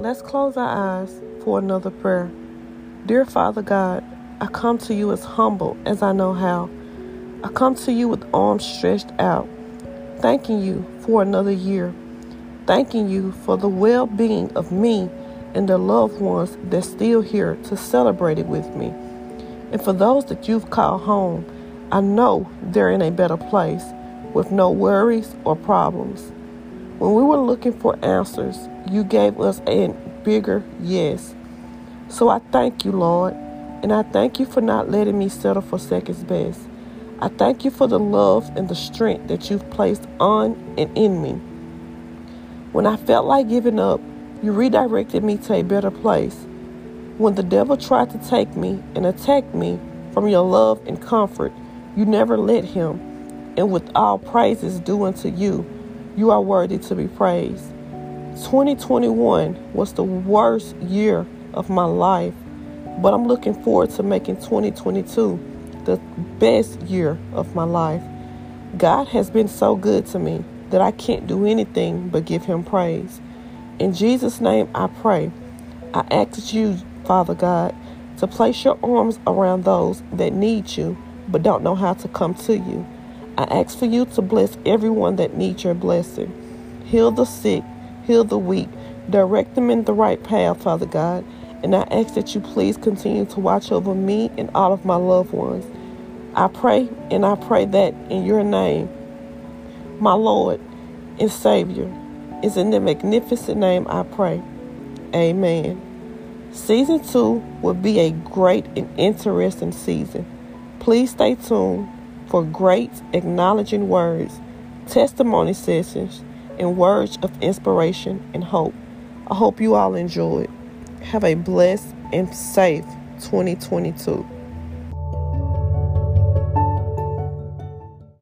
Let's close our eyes for another prayer. Dear Father God, I come to you as humble as I know how. I come to you with arms stretched out, thanking you for another year, thanking you for the well being of me and the loved ones that's still here to celebrate it with me. And for those that you've called home, I know they're in a better place with no worries or problems. When we were looking for answers, you gave us a bigger yes. So I thank you, Lord, and I thank you for not letting me settle for second best. I thank you for the love and the strength that you've placed on and in me. When I felt like giving up, you redirected me to a better place. When the devil tried to take me and attack me from your love and comfort, you never let him. And with all praises due unto you, you are worthy to be praised. 2021 was the worst year of my life, but I'm looking forward to making 2022 the best year of my life. God has been so good to me that I can't do anything but give him praise. In Jesus' name I pray. I ask you, Father God, to place your arms around those that need you but don't know how to come to you. I ask for you to bless everyone that needs your blessing. Heal the sick, heal the weak, direct them in the right path, Father God. And I ask that you please continue to watch over me and all of my loved ones. I pray and I pray that in your name, my Lord and Savior, is in the magnificent name I pray. Amen. Season 2 will be a great and interesting season. Please stay tuned for great acknowledging words, testimony sessions, and words of inspiration and hope. I hope you all enjoyed. Have a blessed and safe 2022.